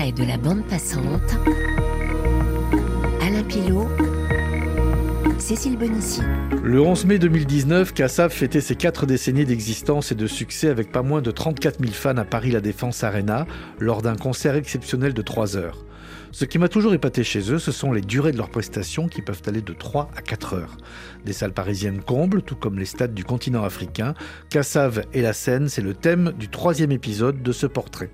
portrait de la bande passante. Alain Pilot. Cécile Bonissi. Le 11 mai 2019, Kassav fêtait ses quatre décennies d'existence et de succès avec pas moins de 34 000 fans à Paris La Défense Arena lors d'un concert exceptionnel de 3 heures. Ce qui m'a toujours épaté chez eux, ce sont les durées de leurs prestations qui peuvent aller de 3 à 4 heures. Des salles parisiennes comblent, tout comme les stades du continent africain. Kassav et la scène, c'est le thème du troisième épisode de ce portrait.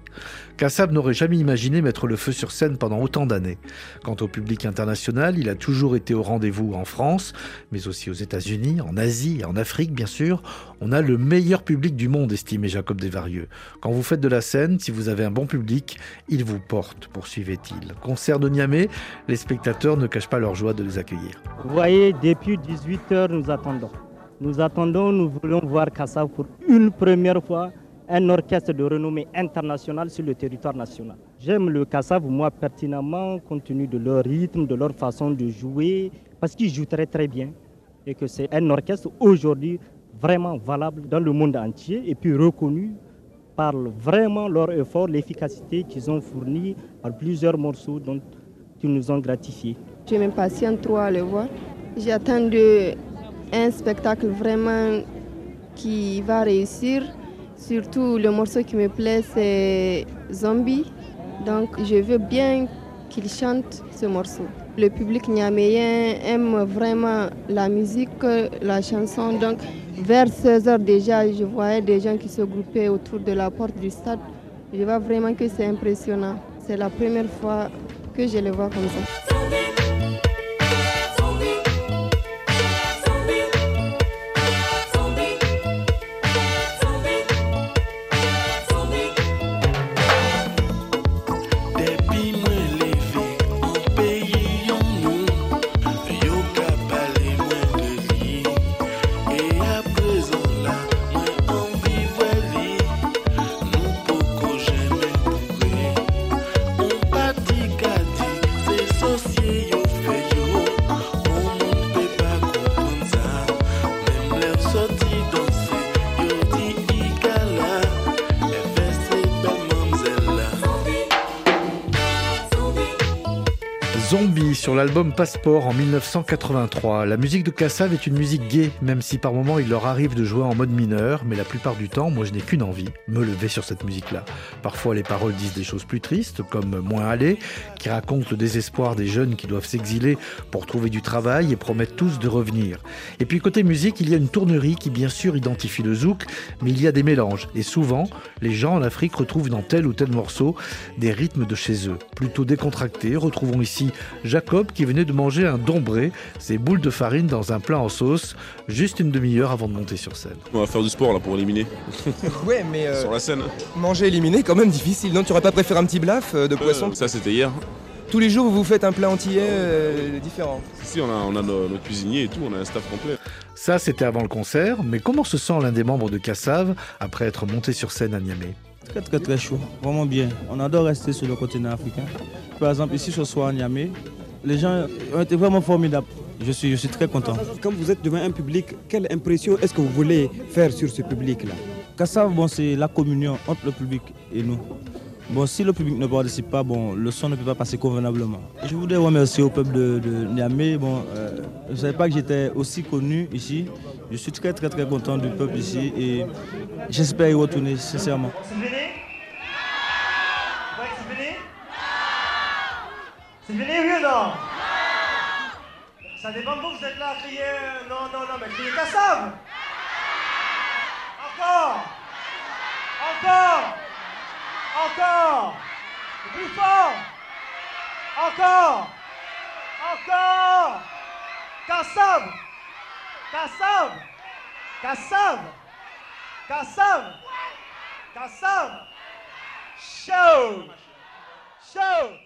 Kassav n'aurait jamais imaginé mettre le feu sur scène pendant autant d'années. Quant au public international, il a toujours été au rendez-vous en France, mais aussi aux États-Unis, en Asie et en Afrique, bien sûr. On a le meilleur public du monde, estimait Jacob Desvarieux. Quand vous faites de la scène, si vous avez un bon public, il vous porte, poursuivait-il. Concert de Niamey, les spectateurs ne cachent pas leur joie de les accueillir. Vous voyez, depuis 18 heures, nous attendons. Nous attendons, nous voulons voir Kassav pour une première fois un orchestre de renommée internationale sur le territoire national. J'aime le Kassav, moi, pertinemment, compte tenu de leur rythme, de leur façon de jouer, parce qu'ils jouent très très bien. Et que c'est un orchestre aujourd'hui vraiment valable dans le monde entier et puis reconnu par vraiment leur effort, l'efficacité qu'ils ont fourni par plusieurs morceaux dont ils nous ont gratifiés. Je m'impatiente trop à le voir. J'attends un spectacle vraiment qui va réussir. Surtout le morceau qui me plaît, c'est Zombie. Donc je veux bien qu'il chante ce morceau. Le public niaméen aime vraiment la musique, la chanson. Donc vers 16 heures déjà, je voyais des gens qui se groupaient autour de la porte du stade. Je vois vraiment que c'est impressionnant. C'est la première fois que je le vois comme ça. L'album Passeport en 1983. La musique de Kassav est une musique gay, même si par moments il leur arrive de jouer en mode mineur, mais la plupart du temps, moi je n'ai qu'une envie, me lever sur cette musique-là. Parfois les paroles disent des choses plus tristes, comme Moins aller, qui raconte le désespoir des jeunes qui doivent s'exiler pour trouver du travail et promettent tous de revenir. Et puis côté musique, il y a une tournerie qui bien sûr identifie le zouk, mais il y a des mélanges. Et souvent, les gens en Afrique retrouvent dans tel ou tel morceau des rythmes de chez eux. Plutôt décontractés, retrouvons ici Jacob qui venait de manger un dombré, ses boules de farine dans un plat en sauce, juste une demi-heure avant de monter sur scène. On va faire du sport là pour éliminer. ouais, mais sur la scène. Manger éliminer, quand même difficile. Non, tu aurais pas préféré un petit blaf de Euh, poisson? Ça c'était hier. Tous les jours, vous vous faites un plat euh, différent. Si, on a, on a nos- notre cuisinier et tout, on a un staff complet. Ça, c'était avant le concert, mais comment se sent l'un des membres de Kassav après être monté sur scène à Niamey? Très très très chaud, vraiment bien. On adore rester sur le continent africain. Par exemple, ici ce soir à Niamey, les gens ont été vraiment formidables. Je suis, je suis très content. Quand vous êtes devant un public, quelle impression est-ce que vous voulez faire sur ce public-là? Kassav, bon, c'est la communion entre le public et nous. Bon, si le public ne participe pas, bon, le son ne peut pas passer convenablement. Je voudrais remercier au peuple de, de Niamey. Bon, euh, je ne savais pas que j'étais aussi connu ici. Je suis très très très content du peuple ici et j'espère y retourner sincèrement. Fini, oui ou non Ça dépend de vous, vous êtes là à crier. euh, Non, non, non, mais criez Kassav Encore Encore Encore Plus fort Encore Encore Kassav Kassav Kassav Kassav Kassav Show Show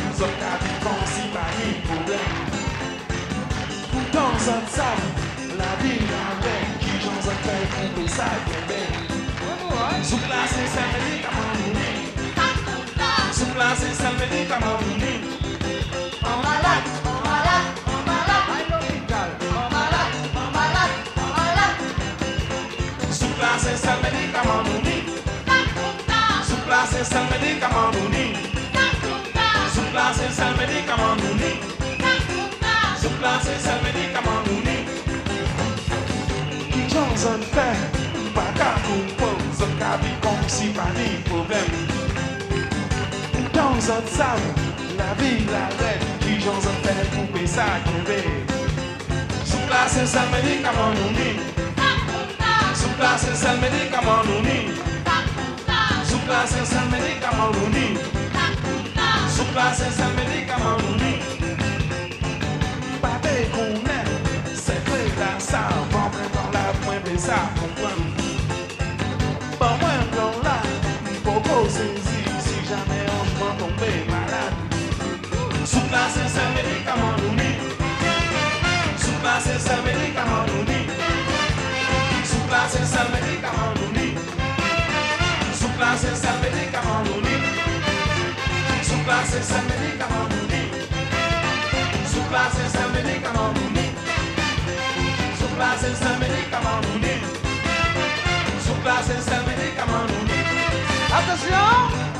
La vie avec qui j'en appelle un message bébé. Sous place et samedi comme un mouni Sous place et samedi comme un mouni En malade, en en en en Sous place et samedi comme un mouni Sous place et samedi comme un mouni Sous place et comme un placé, ça veut dire comment on est. Si pas. Dans un la vie, la qui. Sous place, ça veut dire comment on est. Place, ça comment on place, ça jamais prend tomber malade. Sous place et ça me dit. Comment nous Sous place et ça me dit. Comment nous Sous place et ça me dit. Comment nous Sous place et ça me dit. Comment nous Sous place et ça me dit. Comment nous Sous place et ça me dit. Comment nous Sous place et ça me dit. Comment nous Sous place et ça me dit. Comment nous Attention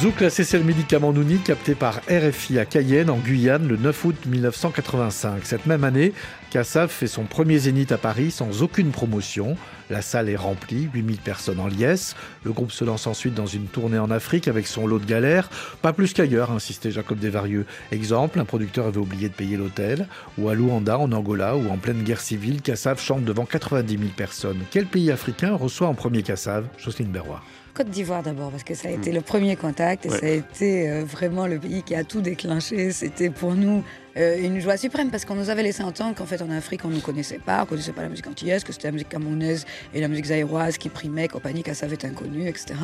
Zouk, la CCL Médicament Nouni, capté par RFI à Cayenne, en Guyane, le 9 août 1985. Cette même année, Kassav fait son premier zénith à Paris sans aucune promotion. La salle est remplie, 8000 personnes en liesse. Le groupe se lance ensuite dans une tournée en Afrique avec son lot de galères. Pas plus qu'ailleurs, insistait Jacob Desvarieux. Exemple, un producteur avait oublié de payer l'hôtel. Ou à Luanda, en Angola, où en pleine guerre civile, Kassav chante devant 90 000 personnes. Quel pays africain reçoit en premier Kassav Jocelyne Berroy. Côte d'Ivoire d'abord, parce que ça a été le premier contact et Ouais. ça a été euh, vraiment le pays qui a tout déclenché. C'était pour nous euh, une joie suprême parce qu'on nous avait laissé entendre qu'en fait en Afrique on ne nous connaissait pas, on ne connaissait pas la musique antillaise, que c'était la musique camerounaise et la musique zaïroise qui primait, compagnie, qu'à savait inconnu, etc.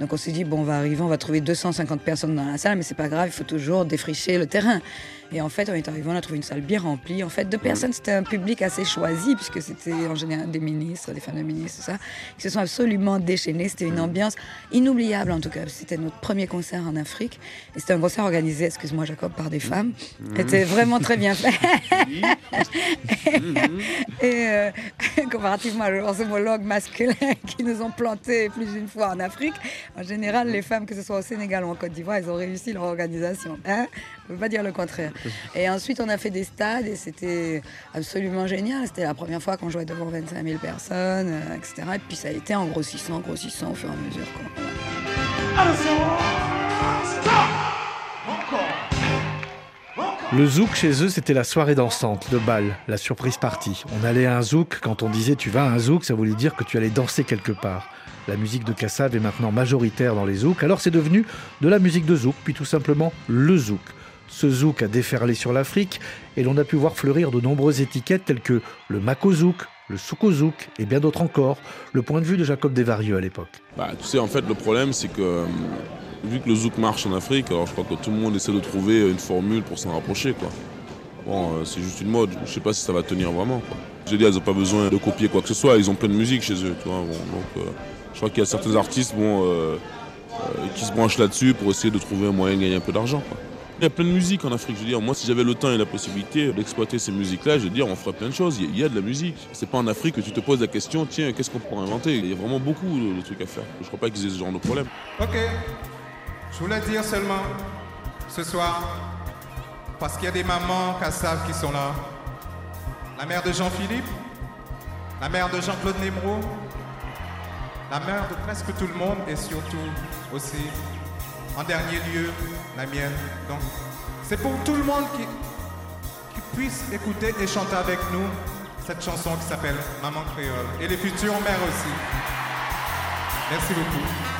Donc on s'est dit, bon, on va arriver, on va trouver 250 personnes dans la salle, mais c'est pas grave, il faut toujours défricher le terrain. Et en fait, on est arrivé, on a trouvé une salle bien remplie. En fait, de personnes, c'était un public assez choisi, puisque c'était en général des ministres, des femmes de ministres, tout ça, qui se sont absolument déchaînés. C'était une ambiance inoubliable, en tout cas. C'était notre premier concert en Afrique. Et c'était un concert organisé, excuse-moi, Jacob, par des femmes. C'était vraiment très bien fait. Et euh, comparativement à leurs homologues masculins qui nous ont plantés plus d'une fois en Afrique, en général, les femmes, que ce soit au Sénégal ou en Côte d'Ivoire, elles ont réussi leur organisation. Hein on ne peut pas dire le contraire. Et ensuite, on a fait des stades et c'était absolument génial. C'était la première fois qu'on jouait devant 25 000 personnes, euh, etc. Et puis ça a été en grossissant, grossissant au fur et à mesure. Le zouk chez eux, c'était la soirée dansante, le bal, la surprise partie. On allait à un zouk, quand on disait tu vas à un zouk, ça voulait dire que tu allais danser quelque part. La musique de Kassav est maintenant majoritaire dans les zouks, alors c'est devenu de la musique de zouk, puis tout simplement le zouk. Ce zouk a déferlé sur l'Afrique et l'on a pu voir fleurir de nombreuses étiquettes telles que le makozouk, le soukozouk et bien d'autres encore. Le point de vue de Jacob Desvarieux à l'époque. Bah, tu sais, en fait, le problème, c'est que euh, vu que le zouk marche en Afrique, alors je crois que tout le monde essaie de trouver une formule pour s'en rapprocher. Quoi. Bon, euh, c'est juste une mode. Je sais pas si ça va tenir vraiment. Quoi. J'ai dit, elles n'ont pas besoin de copier quoi que ce soit. Ils ont plein de musique chez eux. Donc, euh, je crois qu'il y a certains artistes qui se branchent là-dessus pour essayer de trouver un moyen de gagner un peu d'argent. Il y a plein de musique en Afrique. Je veux dire, moi, si j'avais le temps et la possibilité d'exploiter ces musiques-là, je veux dire, on ferait plein de choses. Il y a- de la musique. C'est pas en Afrique que tu te poses la question, tiens, qu'est-ce qu'on pourrait inventer? Il y a vraiment beaucoup de, trucs à faire. Je crois pas qu'ils aient ce genre de problème. Ok, je voulais dire seulement ce soir, parce qu'il y a des mamans Kassav qui sont là. La mère de Jean-Philippe, la mère de Jean-Claude Nemro, la mère de presque tout le monde et surtout aussi, en dernier lieu, la mienne. Donc, c'est pour tout le monde qui, qui puisse écouter et chanter avec nous cette chanson qui s'appelle Maman Créole et les futures mères aussi. Merci beaucoup.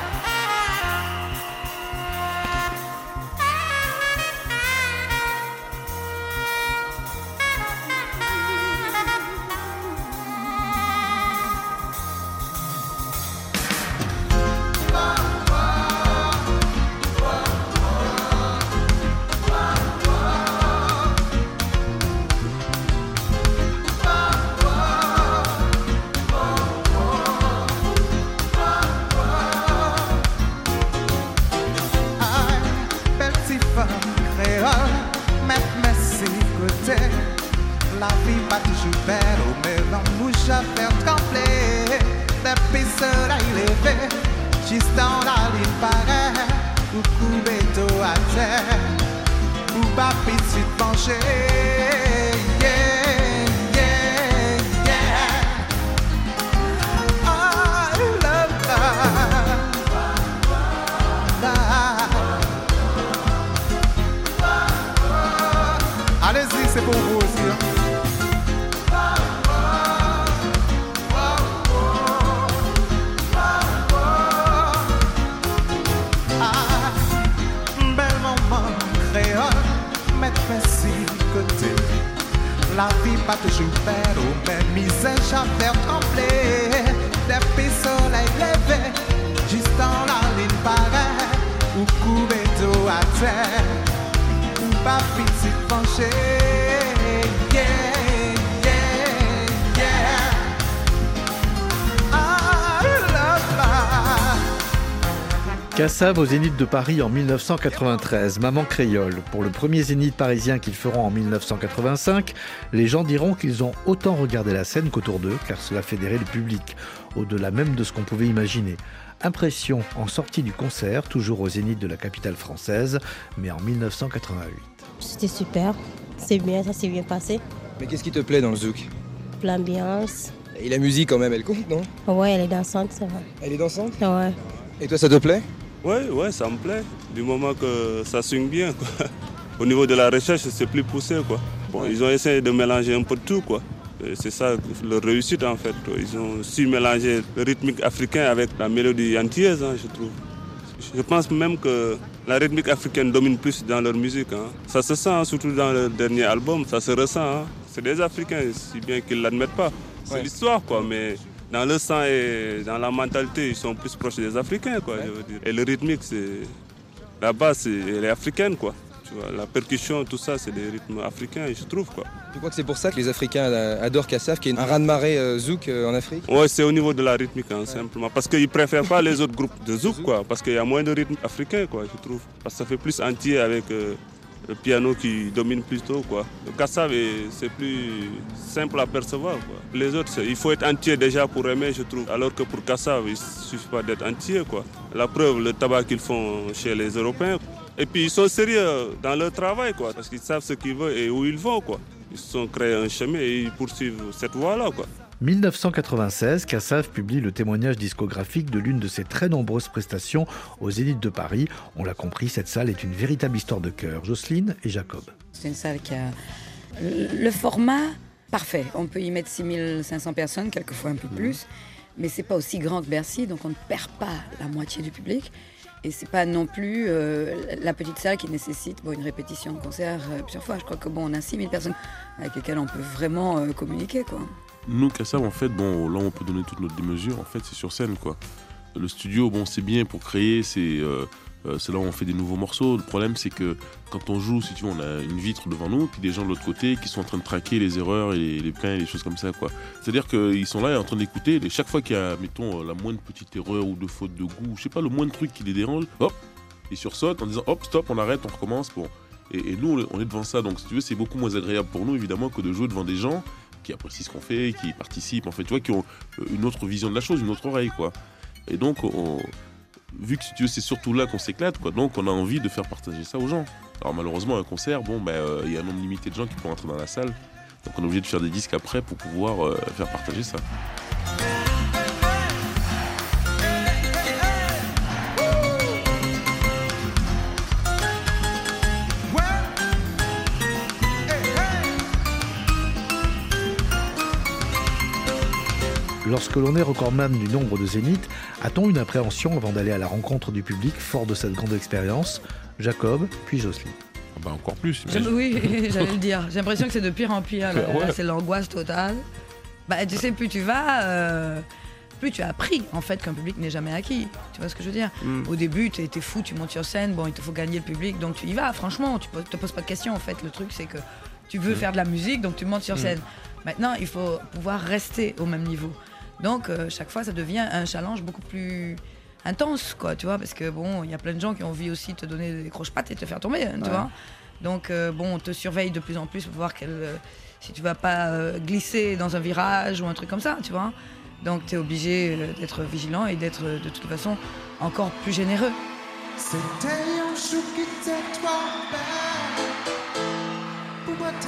Mettre si côté. La vie pas toujours belle, oh, mais misère j'avais tremblé. Depuis soleil levé, juste dans la ligne pareille, ou couper d'eau à terre, ou pas petit penché. Cassav au Zénith de Paris en 1993, Maman Créole. Pour le premier Zénith parisien qu'ils feront en 1985, les gens diront qu'ils ont autant regardé la scène qu'autour d'eux, car cela fédérait le public, au-delà même de ce qu'on pouvait imaginer. Impression en sortie du concert, toujours au Zénith de la capitale française, mais en 1988. C'était super, c'est bien, ça s'est bien passé. Mais qu'est-ce qui te plaît dans le zouk? L'ambiance, Et la musique quand même, elle compte, non? Ouais, elle est dansante, ça va. Elle est dansante? Ouais. Et toi, ça te plaît? Ouais, ouais, ça me plaît. Du moment que ça swing bien, quoi. Au niveau de la recherche, c'est plus poussé, quoi. Bon, ils ont essayé de mélanger un peu de tout, quoi. C'est ça leur réussite, en fait. Ils ont su mélanger le rythmique africain avec la mélodie antillaise, hein, je trouve. Je pense même que la rythmique africaine domine plus dans leur musique. hein. Ça se sent, hein, surtout dans le dernier album, ça se ressent. hein. C'est des Africains, si bien qu'ils ne l'admettent pas. C'est Ouais. l'histoire, quoi. Mais dans le sang et dans la mentalité, ils sont plus proches des Africains, quoi, je veux dire. Et le rythmique, c'est... La base, elle est africaine, quoi. Tu vois, la percussion, tout ça, c'est des rythmes africains, je trouve, quoi. Tu crois que c'est pour ça que les Africains euh, adorent Kassav, qui est un raz-de-marée euh, zouk euh, en Afrique? Ouais, c'est au niveau de la rythmique, hein, simplement. Parce qu'ils préfèrent pas les autres groupes de zouk, quoi. Parce qu'il y a moins de rythme africain, quoi, je trouve. Parce que ça fait plus entier avec euh, le piano qui domine plutôt, quoi. Le kassav, est- c'est plus simple à percevoir. Les autres, il faut être entier déjà pour aimer, je trouve. Alors que pour kassav, il suffit pas d'être entier, quoi. La preuve, le tabac qu'ils font chez les Européens. Et puis ils sont sérieux dans leur travail, quoi. Parce qu'ils savent ce qu'ils veulent et où ils vont, quoi. Ils se sont créés un chemin et ils poursuivent cette voie-là, quoi. 1996, Cassav publie le témoignage discographique de l'une de ses très nombreuses prestations au Zénith de Paris. On l'a compris, cette salle est une véritable histoire de cœur. Jocelyne et Jacob. C'est une salle qui a le le format parfait. On peut y mettre 6500 personnes, quelquefois un peu plus, mais c'est pas aussi grand que Bercy, donc on ne perd pas la moitié du public. Et c'est pas non plus euh, la petite salle qui nécessite bon, une répétition de concert euh, plusieurs fois. Je crois que bon, on a 6000 personnes avec lesquelles on peut vraiment euh, communiquer, quoi. Nous, Kassav, en fait, bon, là, on peut donner toute notre démesure. En fait, c'est sur scène, quoi. Le studio, bon, c'est bien pour créer, c'est euh, euh, là où on fait des nouveaux morceaux. Le problème, c'est que quand on joue, si tu veux, on a une vitre devant nous, puis des gens de l'autre côté qui sont en train de traquer les erreurs et les, les et les choses comme ça, quoi. C'est-à-dire qu'ils sont là et en train d'écouter. et Chaque fois qu'il y a, mettons, euh, la moindre petite erreur ou de faute de goût, je sais pas, le moindre truc qui les dérange, hop, ils sursautent en disant, hop, stop, on arrête, on recommence. Bon. Et, et nous, on est devant ça, donc si tu veux, c'est beaucoup moins agréable pour nous, évidemment, que de jouer devant des gens qui apprécient ce qu'on fait, qui participent, en fait, tu vois, qui ont euh, une autre vision de la chose, une autre oreille, quoi. Et donc, on- vu que c'est surtout là qu'on s'éclate, quoi. Donc, on a envie de faire partager ça aux gens. Alors, malheureusement, un concert, bon, ben, euh, il y a un nombre limité de gens qui peuvent entrer dans la salle. Donc, on est obligé de faire des disques après pour pouvoir euh, faire partager ça. Lorsque l'on est recordman du nombre de zéniths, a-t-on une appréhension avant d'aller à la rencontre du public fort de cette grande expérience? Jacob, puis Jocelyne. Bah encore plus. Oui, j'allais le dire. J'ai l'impression que c'est de pire en pire. là. Ouais. Là, c'est l'angoisse totale. Bah, tu sais, plus tu vas, euh, plus tu as appris en fait qu'un public n'est jamais acquis. Tu vois ce que je veux dire? Mm. Au début, tu es, fou, tu montes sur scène, bon, il te faut gagner le public, donc tu y vas. Franchement, tu ne te poses pas de questions en fait. Le truc, c'est que tu veux Mm. faire de la musique, donc tu montes sur Mm. scène. Maintenant, il faut pouvoir rester au même niveau. Donc, euh, chaque fois, ça devient un challenge beaucoup plus intense, quoi, tu vois, parce que bon, il y a plein de gens qui ont envie aussi de te donner des croche-pattes et te faire tomber, hein, tu Ouais. vois. Donc, euh, bon, on te surveille de plus en plus pour voir quel, euh, si tu vas pas euh, glisser dans un virage ou un truc comme ça, tu vois. Donc, tu es obligé euh, d'être vigilant et d'être de toute façon encore plus généreux. C'était un chou qui belle pour moi te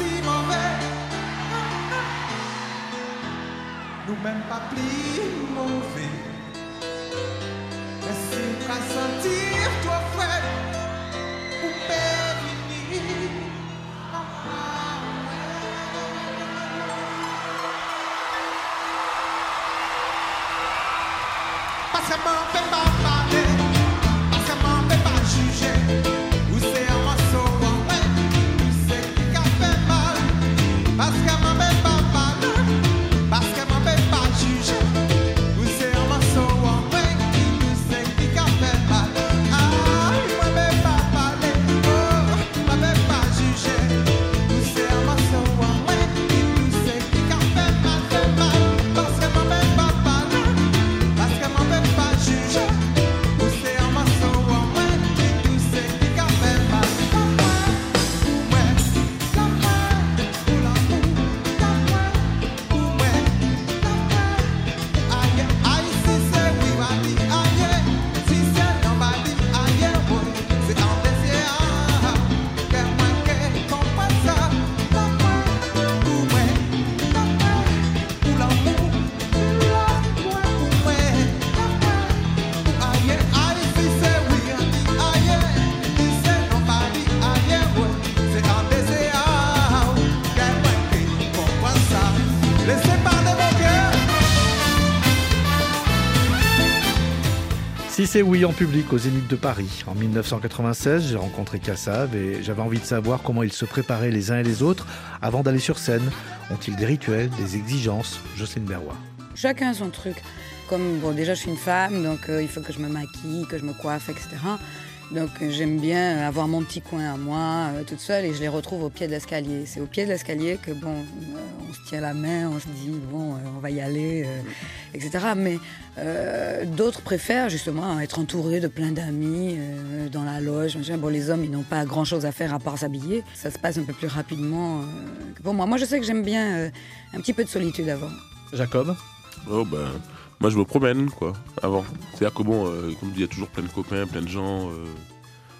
pas si mauvais. nous même pas plus mauvais. Mais si pas sentir toi frère, ou périr. Parce que m'en fait pas c'est oui en public au Zénith de Paris. En 1996, j'ai rencontré Kassav et j'avais envie de savoir comment ils se préparaient les uns et les autres avant d'aller sur scène. Ont-ils des rituels, des exigences? Jocelyne Berrois. Chacun son truc. Comme bon, déjà je suis une femme, donc euh, il faut que je me maquille, que je me coiffe, etc. Donc euh, j'aime bien avoir mon petit coin à moi, euh, toute seule, et je les retrouve au pied de l'escalier. C'est au pied de l'escalier que bon, euh, on se tient la main, on se dit bon, euh, on va y aller, euh, etc. Mais euh, d'autres préfèrent justement être entourés de plein d'amis euh, dans la loge. machin. Bon, les hommes, ils n'ont pas grand-chose à faire à part s'habiller. Ça se passe un peu plus rapidement euh, que pour moi. Moi, je sais que j'aime bien euh, un petit peu de solitude avant. Jacob? Oh ben, moi je me promène quoi, avant. C'est-à-dire que bon, euh, comme il y a toujours plein de copains, plein de gens, euh,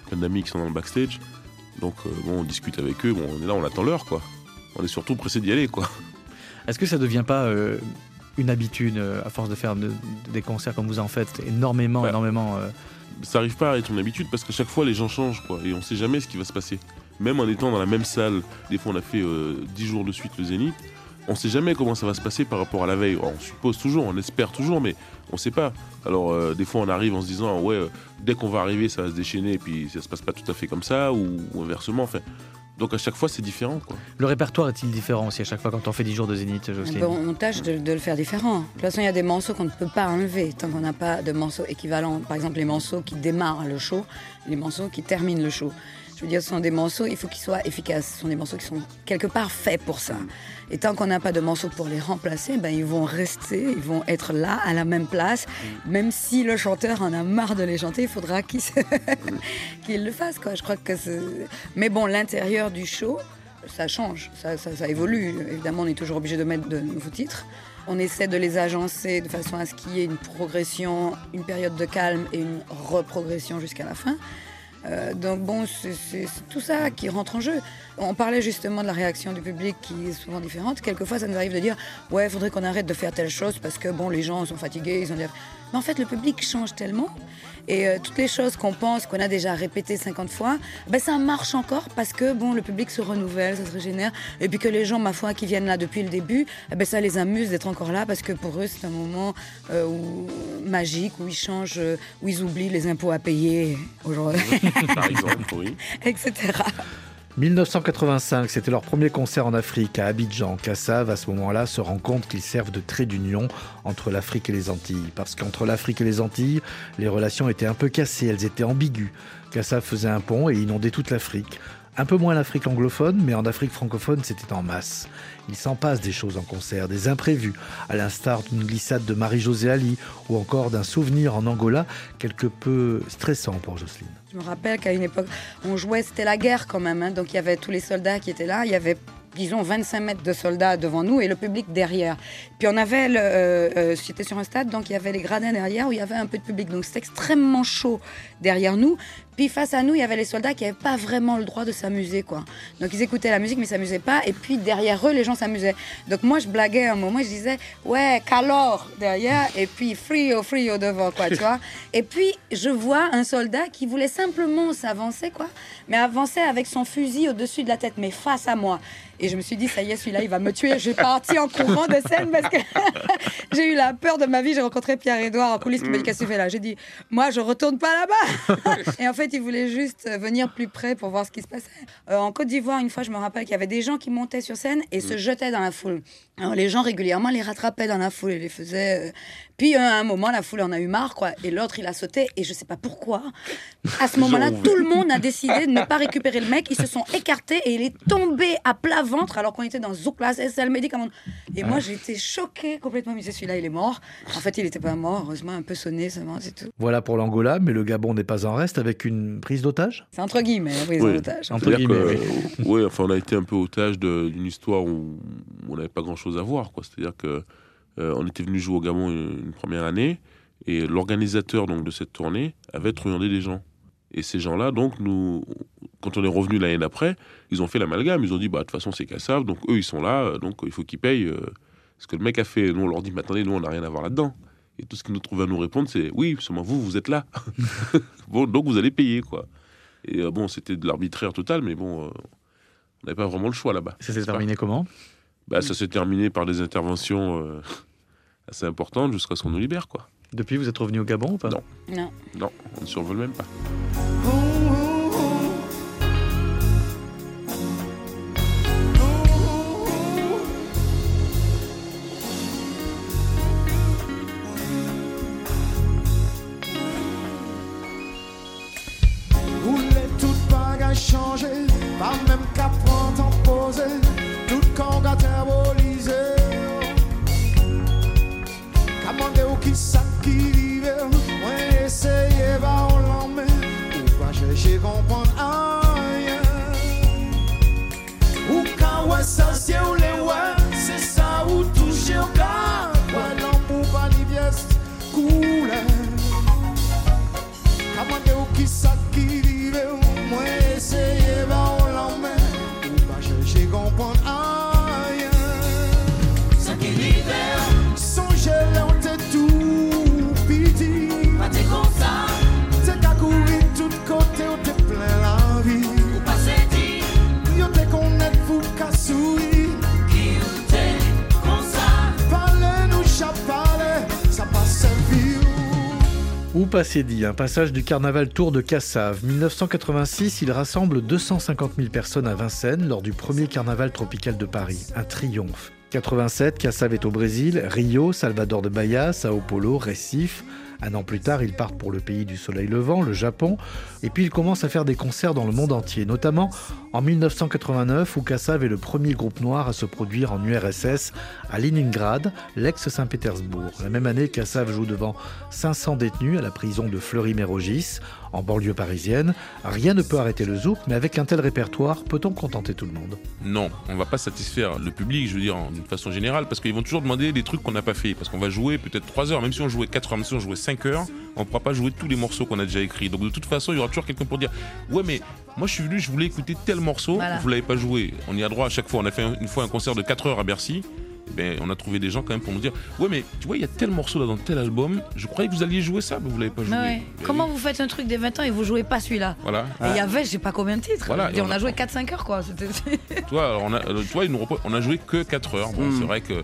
plein d'amis qui sont dans le backstage. Donc euh, bon, on discute avec eux, bon, on est là, on attend l'heure quoi. On est surtout pressé d'y aller quoi. Est-ce que ça devient pas euh, une habitude à force de faire de- des concerts comme vous en faites énormément, énormément Ça arrive pas à être une habitude parce que chaque fois les gens changent quoi, et on sait jamais ce qui va se passer. Même en étant dans la même salle, des fois on a fait euh, 10 jours de suite le Zénith, on sait jamais comment ça va se passer par rapport à la veille. On suppose toujours, on espère toujours, mais on sait pas. Alors euh, des fois on arrive en se disant ouais, euh, dès qu'on va arriver ça va se déchaîner et puis ça se passe pas tout à fait comme ça ou, ou inversement. Enfin, donc à chaque fois c'est différent quoi. Le répertoire est-il différent aussi à chaque fois quand on fait 10 jours de Zénith, Jocelyne? Bon, on tâche de, de le faire différent. De toute façon, il y a des morceaux qu'on ne peut pas enlever tant qu'on n'a pas de morceaux équivalents. Par exemple, les morceaux qui démarrent le show, les morceaux qui terminent le show. Je veux dire, ce sont des morceaux, il faut qu'ils soient efficaces. Ce sont des morceaux qui sont quelque part faits pour ça. Et tant qu'on n'a pas de morceaux pour les remplacer, ben, ils vont rester, ils vont être là, à la même place. Même si le chanteur en a marre de les chanter, il faudra qu'il se- le fasse. Quoi. Je crois que Mais bon, l'intérieur du show, ça change, ça, ça- ça évolue. Évidemment, on est toujours obligé de mettre de nouveaux titres. On essaie de les agencer de façon à ce qu'il y ait une progression, une période de calme et une reprogression jusqu'à la fin. Euh, donc bon, c'est tout ça qui rentre en jeu. On parlait justement de la réaction du public qui est souvent différente. Quelquefois, ça nous arrive de dire ouais, faudrait qu'on arrête de faire telle chose parce que bon, les gens sont fatigués, ils ont des... Mais en fait, le public change tellement. Et euh, toutes les choses qu'on pense, qu'on a déjà répétées 50 fois, ben, ça marche encore parce que bon, le public se renouvelle, ça se régénère. Et puis que les gens, ma foi, qui viennent là depuis le début, eh ben, ça les amuse d'être encore là parce que pour eux, c'est un moment euh, magique où ils changent, euh, où ils oublient les impôts à payer aujourd'hui, Par exemple, oui. etc. 1985, c'était leur premier concert en Afrique, à Abidjan. Kassav, à ce moment-là, se rend compte qu'ils servent de trait d'union entre l'Afrique et les Antilles. Parce qu'entre l'Afrique et les Antilles, les relations étaient un peu cassées, elles étaient ambiguës. Kassav faisait un pont et inondait toute l'Afrique. Un peu moins l'Afrique anglophone, mais en Afrique francophone, c'était en masse. Il s'en passe des choses en concert, des imprévus, à l'instar d'une glissade de Marie-Josée Ali ou encore d'un souvenir en Angola quelque peu stressant pour Jocelyne. Je me rappelle qu'à une époque, on jouait, c'était la guerre quand même. hein. donc il y avait tous les soldats qui étaient là. Il y avait, disons, 25 mètres de soldats devant nous et le public derrière. Puis on avait, le, euh, euh, c'était sur un stade, donc il y avait les gradins derrière où il y avait un peu de public. Donc c'était extrêmement chaud derrière nous. Puis face à nous, il y avait les soldats qui n'avaient pas vraiment le droit de s'amuser, quoi. Donc ils écoutaient la musique, mais ils s'amusaient pas. Et puis derrière eux, les gens s'amusaient. Donc moi, je blaguais un moment, je disais, ouais, calor derrière, et puis frio, frio devant, quoi, tu vois. Et puis je vois un soldat qui voulait simplement s'avancer, quoi, mais avancer avec son fusil au-dessus de la tête, mais face à moi. Et je me suis dit, ça y est, celui-là, il va me tuer. J'ai parti en courant de scène parce que j'ai eu la peur de ma vie. J'ai rencontré Pierre-Édouard en coulisses qui m'a dit, qu'est-ce que tu fais là? J'ai dit, moi, je retourne pas là-bas. Et en fait, il voulait juste euh, venir plus près pour voir ce qui se passait. Euh, en Côte d'Ivoire, une fois, je me rappelle qu'il y avait des gens qui montaient sur scène et se jetaient dans la foule. Alors, les gens régulièrement les rattrapaient dans la foule et les faisaient. Euh, Puis euh, à un moment, la foule en a eu marre, quoi. Et l'autre, il a sauté et je sais pas pourquoi. À ce moment-là, tout le monde a décidé de ne pas récupérer le mec. Ils se sont écartés et il est tombé à plat ventre alors qu'on était dans Zouklas, SL Médicament. Et moi, été choquée complètement. Mais celui-là, il est mort. En fait, il n'était pas mort. Heureusement, un peu sonné seulement, c'est tout. Voilà pour l'Angola, mais le Gabon n'est pas en reste avec une prise d'otage? C'est entre guillemets, la prise Oui. en otage. Entre guillemets, que, ouais, enfin, on a été un peu otage d'une histoire où on n'avait pas grand-chose à voir. quoi. C'est-à-dire que euh, on était venu jouer au Gabon une, une première année et l'organisateur donc de cette tournée avait truandé des gens. Et ces gens-là, donc, nous, quand on est revenu l'année d'après, ils ont fait l'amalgame. Ils ont dit, bah, de toute façon, c'est Kassav, donc eux, ils sont là, euh, donc il faut qu'ils payent euh, ce que le mec a fait. Nous, on leur dit, mais attendez, nous, on n'a rien à voir là-dedans. Et tout ce qu'ils nous trouvent à nous répondre, c'est, oui, seulement vous, vous êtes là. bon, donc vous allez payer, quoi. Et euh, bon, c'était de l'arbitraire total, mais bon, euh, on n'avait pas vraiment le choix là-bas. Ça s'est terminé comment? Bah, Ça s'est terminé par des interventions euh, assez importantes jusqu'à ce qu'on nous libère, quoi. Depuis, vous êtes revenu au Gabon ou pas? Non. Non. Non, on ne survole même pas. Ou passé dit, un passage du carnaval Tour de Cassave. 1986, il rassemble 250 000 personnes à Vincennes lors du premier carnaval tropical de Paris. Un triomphe. 87, Cassave est au Brésil, Rio, Salvador de Bahia, Sao Paulo, Recife. Un an plus tard, ils partent pour le pays du soleil levant, le Japon. Et puis ils commencent à faire des concerts dans le monde entier, notamment en 1989 où Kassav est le premier groupe noir à se produire en URSS à Leningrad, l'ex-Saint-Pétersbourg. La même année, Kassav joue devant 500 détenus à la prison de Fleury-Mérogis, en banlieue parisienne. Rien ne peut arrêter le zouk, mais avec un tel répertoire, peut-on contenter tout le monde? Non, on va pas satisfaire le public, je veux dire, d'une façon générale, parce qu'ils vont toujours demander des trucs qu'on n'a pas fait. Parce qu'on va jouer peut-être 3 heures, même si on jouait 4 heures, même si on jouait 5 heures, on ne pourra pas jouer tous les morceaux qu'on a déjà écrits. Donc de toute façon, il y aura toujours quelqu'un pour dire Ouais, mais moi je suis venu, je voulais écouter tel morceau, Voilà. vous l'avez pas joué. On y a droit à chaque fois. On a fait un- une fois un concert de 4 heures à Bercy. Ben, on a trouvé des gens quand même pour nous dire Ouais, mais tu vois, il y a tel morceau là dans tel album, je croyais que vous alliez jouer ça, mais vous l'avez pas joué. Ouais. Ben Comment oui. vous faites un truc des 20 ans et vous jouez pas celui-là Voilà. Il y avait, je sais pas combien de titres. Voilà, et on, on a a- joué 4-5 heures, quoi. Tu vois, on a, euh, tu vois, on a joué que 4 heures. Bon, Mm. c'est vrai que.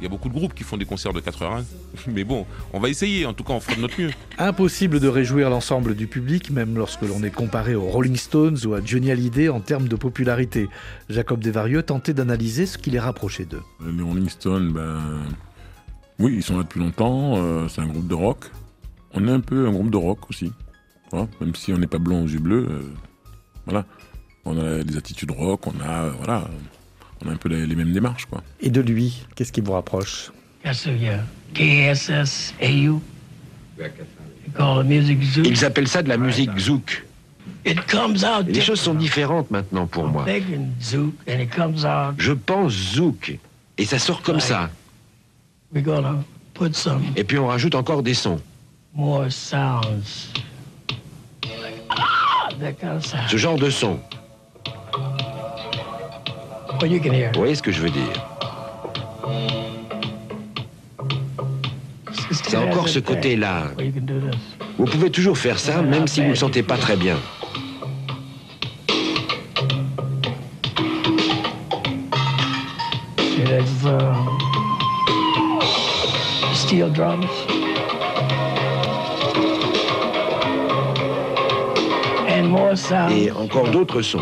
Il y a beaucoup de groupes qui font des concerts de 4 heures. Mais bon, on va essayer. En tout cas, on fera de notre mieux. Impossible de réjouir l'ensemble du public, même lorsque l'on est comparé aux Rolling Stones ou à Johnny Hallyday en termes de popularité. Jacob Desvarieux tentait d'analyser ce qui les rapprochait d'eux. Les Rolling Stones, ben. Oui, ils sont là depuis longtemps. euh, c'est un groupe de rock. On est un peu un groupe de rock aussi. même si on n'est pas blanc aux yeux bleus. euh, voilà. On a des attitudes rock, on a. euh, voilà. On a un peu les, les mêmes démarches, quoi. Et de lui, qu'est-ce qui vous rapproche? Ils appellent ça de la musique zouk. Les choses sont différentes maintenant pour moi. thinking zouk, and it comes out. Je pense zouk. Et ça sort comme ça. We're gonna put some Et puis on rajoute encore des sons. more sounds. Ah. Ce genre de son. Well, you can hear. Vous voyez ce que je veux dire C'est encore ce côté-là. Vous pouvez toujours faire ça, même si vous ne le sentez pas très bien. Uh, steel drums. And more sound. Et encore d'autres sons.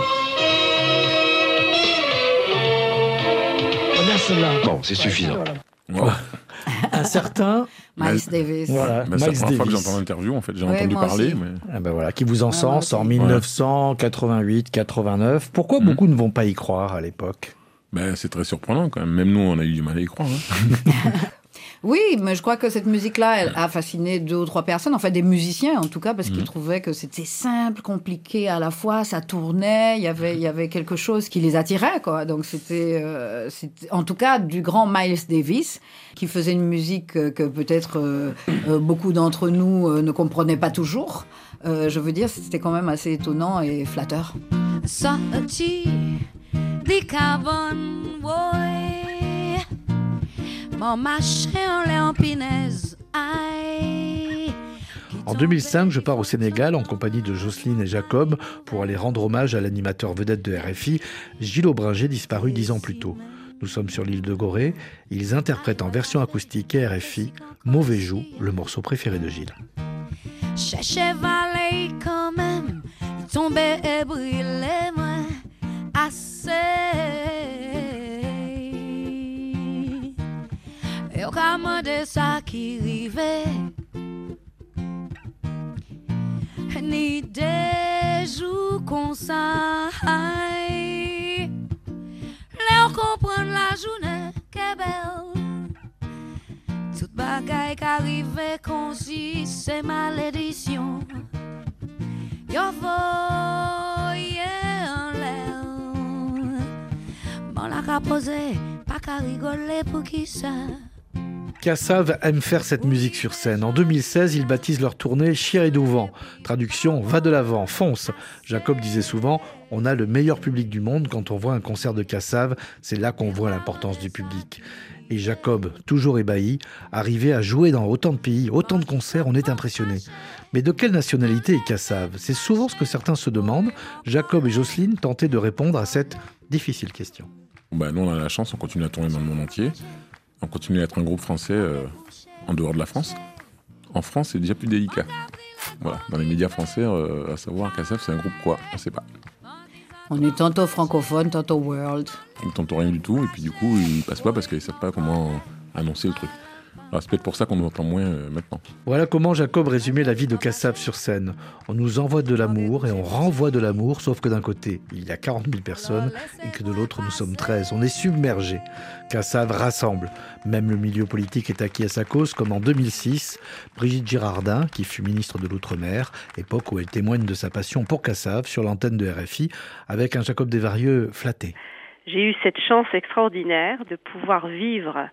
Bon, c'est suffisant. Un certain Miles Davis. Voilà, Ben, c'est la première fois que j'entends l'interview, en fait. J'ai Ouais, entendu parler, mais. Ah ben voilà, qui vous encense en aussi. 1988-89. Pourquoi beaucoup ne vont pas y croire à l'époque? Ben, c'est très surprenant quand même. Même nous, on a eu du mal à y croire. hein. Oui, mais je crois que cette musique-là, elle a fasciné deux ou trois personnes, en fait des musiciens en tout cas, parce qu'ils Mhm. trouvaient que c'était simple, compliqué à la fois, ça tournait, il y avait, il y avait quelque chose qui les attirait, quoi. Donc c'était, euh, en tout cas, du grand Miles Davis, qui faisait une musique euh, que peut-être euh, euh, beaucoup d'entre nous euh, ne comprenaient pas toujours. Euh, je veux dire, c'était quand même assez étonnant et flatteur. Sorti des cabanes, en en pinaise, aïe. En 2005, je pars au Sénégal en compagnie de Jocelyne et Jacob pour aller rendre hommage à l'animateur vedette de RFI, Gilles Aubringer, disparu dix ans plus tôt. Nous sommes sur l'île de Gorée. Ils interprètent en version acoustique et RFI Mauvais Joue, le morceau préféré de Gilles. Cherchez quand même, il tombait et brûlait moins assez. De ça qui rivait, ni des jours qu'on ça. Là, on comprend la journée, qu'est belle. Toute bagaille qui arrive qu'on si c'est malédiction. Yo voye en l'air. Bon la ka posé, pas qu'à rigoler pour qui ça. Kassav aime faire cette musique sur scène. En 2016, ils baptisent leur tournée Chien et Douvent. Traduction Va de l'avant, fonce. Jacob disait souvent On a le meilleur public du monde. Quand on voit un concert de Kassav, c'est là qu'on voit l'importance du public. Et Jacob, toujours ébahi, arrivé à jouer dans autant de pays, autant de concerts, on est impressionné. Mais de quelle nationalité est Kassav? C'est souvent ce que certains se demandent. Jacob et Jocelyne tentaient de répondre à cette difficile question. Bah, nous, on a la chance, on continue à tourner dans le monde entier. On continue à être un groupe français euh, en dehors de la France. En France, c'est déjà plus délicat. Voilà, dans les médias français, euh, à savoir qu'ASF, c'est un groupe quoi? On sait pas. On est tantôt francophone, tantôt world. Ils ne tentent rien du tout, et puis du coup, ils passent pas parce qu'ils savent pas comment annoncer le truc. Alors, c'est peut-être pour ça qu'on nous entend moins euh, maintenant. Voilà comment Jacob résumait la vie de Kassav sur scène. On nous envoie de l'amour et on renvoie de l'amour, sauf que d'un côté, il y a 40 000 personnes et que de l'autre, nous sommes 13. On est submergés. Kassav rassemble. Même le milieu politique est acquis à sa cause, comme en 2006, Brigitte Girardin, qui fut ministre de l'Outre-mer, époque où elle témoigne de sa passion pour Kassav sur l'antenne de RFI, avec un Jacob Desvarieux flatté. J'ai eu cette chance extraordinaire de pouvoir vivre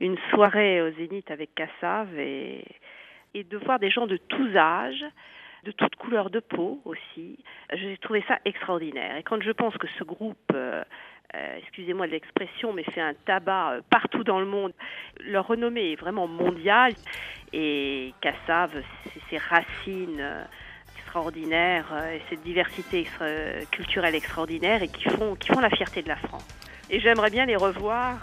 une soirée au Zénith avec Kassav et, de voir des gens de tous âges, de toutes couleurs de peau aussi. J'ai trouvé ça extraordinaire. Et quand je pense que ce groupe euh, euh, excusez-moi l'expression, mais fait un tabac euh, partout dans le monde. Leur renommée est vraiment mondiale et Cassav, c'est ses racines extraordinaires et cette diversité culturelle extraordinaire et qui font, qui font la fierté de la France. Et j'aimerais bien les revoir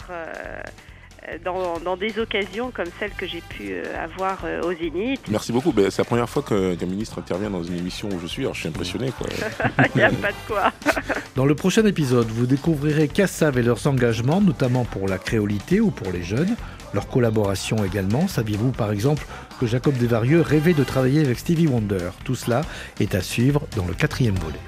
dans, dans des occasions comme celle que j'ai pu euh, avoir euh, au Zénith. Merci beaucoup. Ben, c'est la première fois qu'un ministre intervient dans une émission où je suis. Alors je suis impressionné. Il n'y a pas de quoi. Dans le prochain épisode, vous découvrirez Cassav et leurs engagements, notamment pour la créolité ou pour les jeunes, leur collaboration également. Saviez-vous par exemple que Jacob Desvarieux rêvait de travailler avec Stevie Wonder? Tout cela est à suivre dans le quatrième volet.